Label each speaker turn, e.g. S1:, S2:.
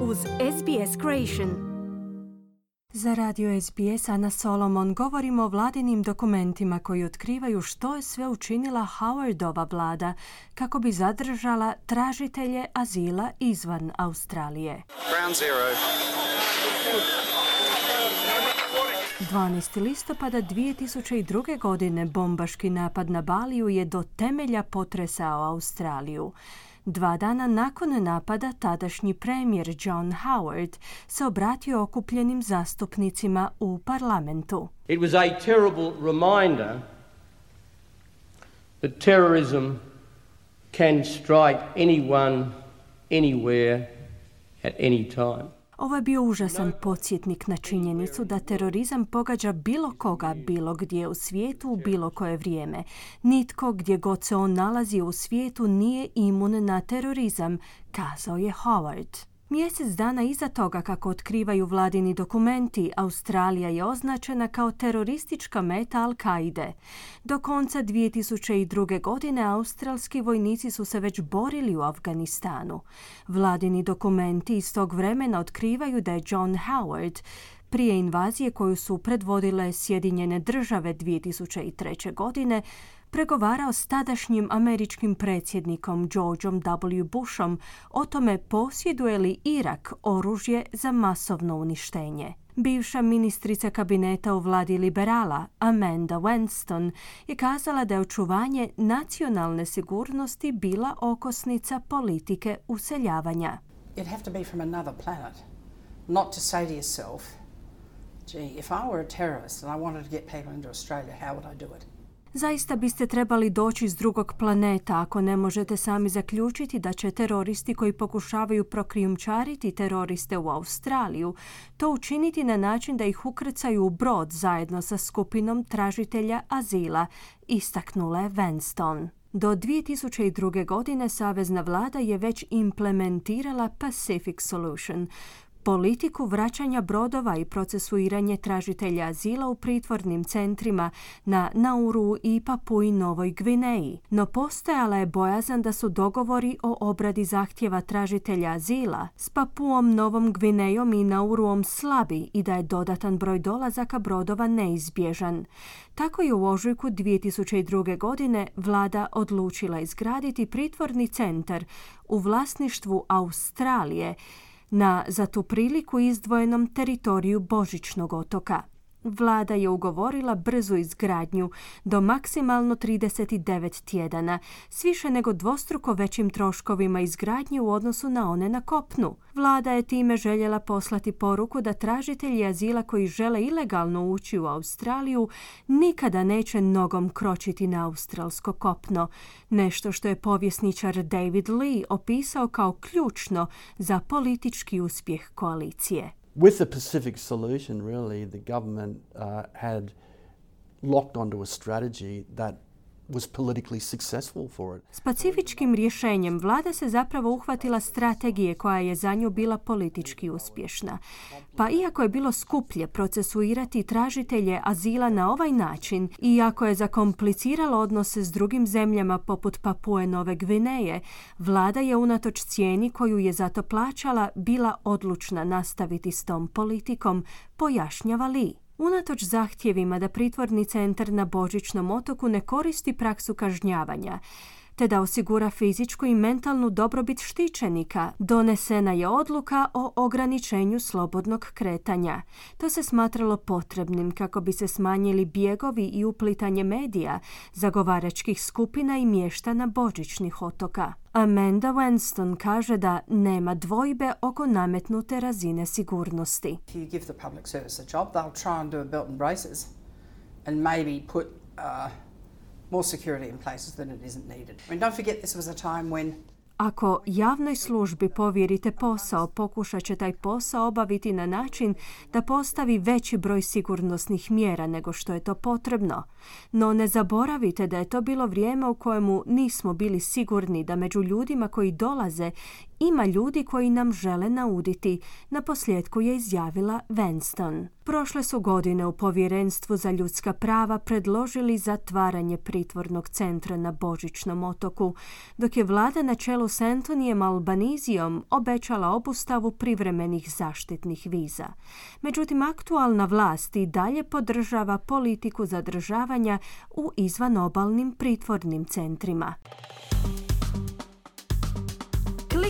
S1: uz SBS Creation. Za radio SBS Ana Solomon govorimo o vladinim dokumentima koji otkrivaju što je sve učinila Howardova vlada kako bi zadržala tražitelje azila izvan Australije. 12. listopada 2002. godine bombaški napad na Baliju je do temelja potresao Australiju. Dva dana nakon napada tadašnji premijer John Howard se obratio okupljenim zastupnicima u parlamentu.
S2: It was a terrible reminder that terrorism can strike anyone, anywhere, at any time.
S1: Ovo je bio užasan podsjetnik na činjenicu da terorizam pogađa bilo koga, bilo gdje u svijetu, u bilo koje vrijeme. Nitko gdje god se on nalazi u svijetu nije imun na terorizam, kazao je Howard. Mjesec dana iza toga kako otkrivaju vladini dokumenti, Australija je označena kao teroristička meta Al-Kaide. Do konca 2002. godine australski vojnici su se već borili u Afganistanu. Vladini dokumenti iz tog vremena otkrivaju da je John Howard prije invazije koju su predvodile Sjedinjene države 2003. godine pregovarao s tadašnjim američkim predsjednikom Georgeom W. Bushom o tome posjeduje li Irak oružje za masovno uništenje. Bivša ministrica kabineta u vladi liberala Amanda Winston je kazala da je očuvanje nacionalne sigurnosti bila okosnica politike useljavanja.
S3: It'd have to be from another planet. Not to say to yourself, gee, if I were a terrorist and I wanted to get people into Australia, how would I do it?
S1: Zaista biste trebali doći s drugog planeta ako ne možete sami zaključiti da će teroristi koji pokušavaju prokrijumčariti teroriste u Australiju to učiniti na način da ih ukrcaju u brod zajedno sa skupinom tražitelja azila, istaknula je Venston. Do 2002. godine Savezna vlada je već implementirala Pacific Solution, politiku vraćanja brodova i procesuiranje tražitelja azila u pritvornim centrima na Nauru i Papuji Novoj Gvineji. No postojala je bojazan da su dogovori o obradi zahtjeva tražitelja azila s Papuom Novom Gvinejom i Nauruom slabi i da je dodatan broj dolazaka brodova neizbježan. Tako je u ožujku 2002. godine vlada odlučila izgraditi pritvorni centar u vlasništvu Australije na za tu priliku izdvojenom teritoriju Božićnog otoka. Vlada je ugovorila brzu izgradnju do maksimalno 39 tjedana, s više nego dvostruko većim troškovima izgradnje u odnosu na one na kopnu. Vlada je time željela poslati poruku da tražitelji azila koji žele ilegalno ući u Australiju nikada neće nogom kročiti na australsko kopno, nešto što je povjesničar David Lee opisao kao ključno za politički uspjeh koalicije.
S4: With the Pacific solution, really, the government uh, had locked onto a strategy that
S1: S pacifičkim rješenjem vlada se zapravo uhvatila strategije koja je za nju bila politički uspješna. Pa iako je bilo skuplje procesuirati tražitelje azila na ovaj način iako je zakompliciralo odnose s drugim zemljama poput Papue Nove Gvineje, vlada je unatoč cijeni koju je zato plaćala bila odlučna nastaviti s tom politikom, pojašnjava Li. Unatoč zahtjevima da pritvorni centar na Božićnom otoku ne koristi praksu kažnjavanja, te da osigura fizičku i mentalnu dobrobit štićenika, donesena je odluka o ograničenju slobodnog kretanja. To se smatralo potrebnim kako bi se smanjili bjegovi i uplitanje medija, zagovaračkih skupina i mještana Božićnih otoka. Amanda Winston kaže da nema dvojbe oko nametnute razine sigurnosti.
S3: If you give the public service a job, they'll try and do a belt and braces and maybe put uh, more security in places than it isn't needed. I mean, don't forget this was a time when
S1: Ako javnoj službi povjerite posao, pokušat će taj posao obaviti na način da postavi veći broj sigurnosnih mjera nego što je to potrebno. No ne zaboravite da je to bilo vrijeme u kojemu nismo bili sigurni da među ljudima koji dolaze Ima ljudi koji nam žele nauditi, na posljedku je izjavila Wenston. Prošle su godine u Povjerenstvu za ljudska prava predložili zatvaranje pritvornog centra na Božićnom otoku, dok je vlada na čelu s Antonijem Albanizijom obećala obustavu privremenih zaštitnih viza. Međutim, aktualna vlast i dalje podržava politiku zadržavanja u izvanobalnim pritvornim centrima.